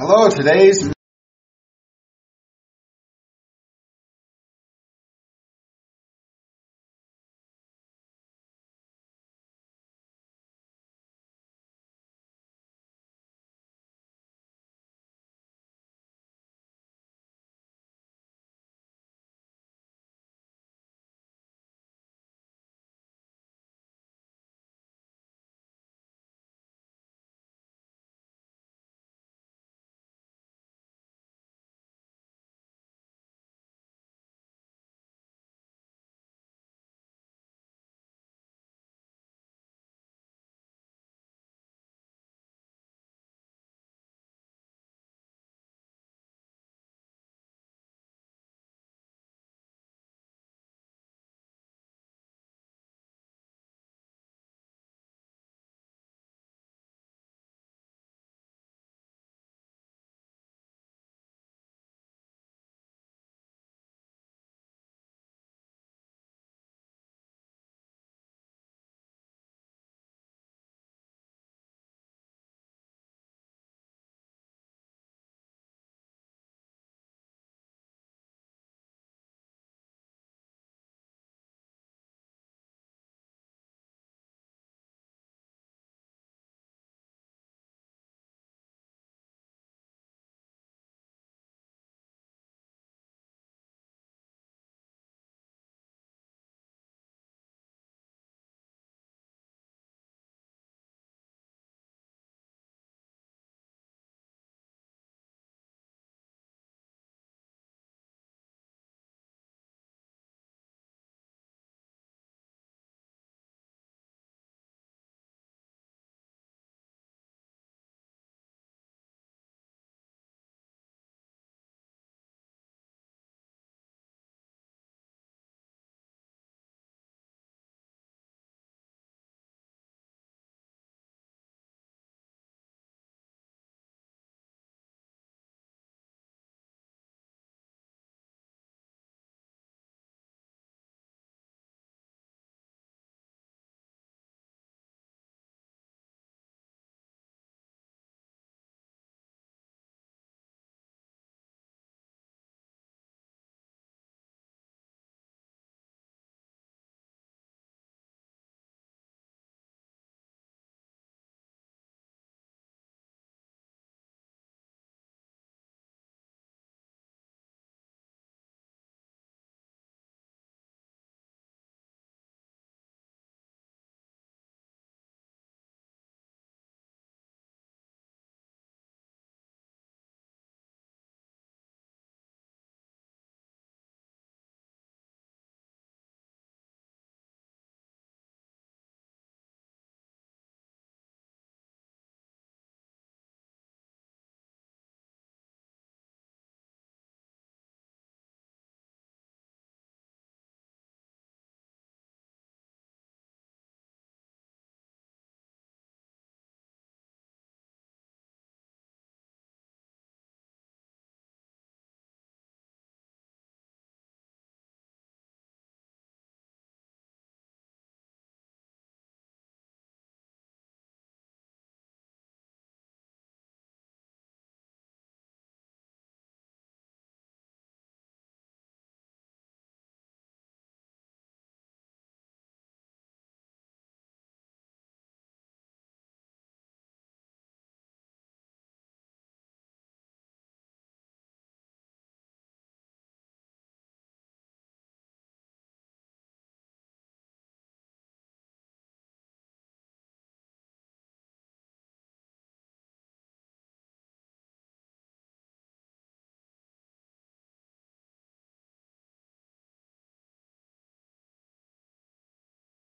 Hello, today's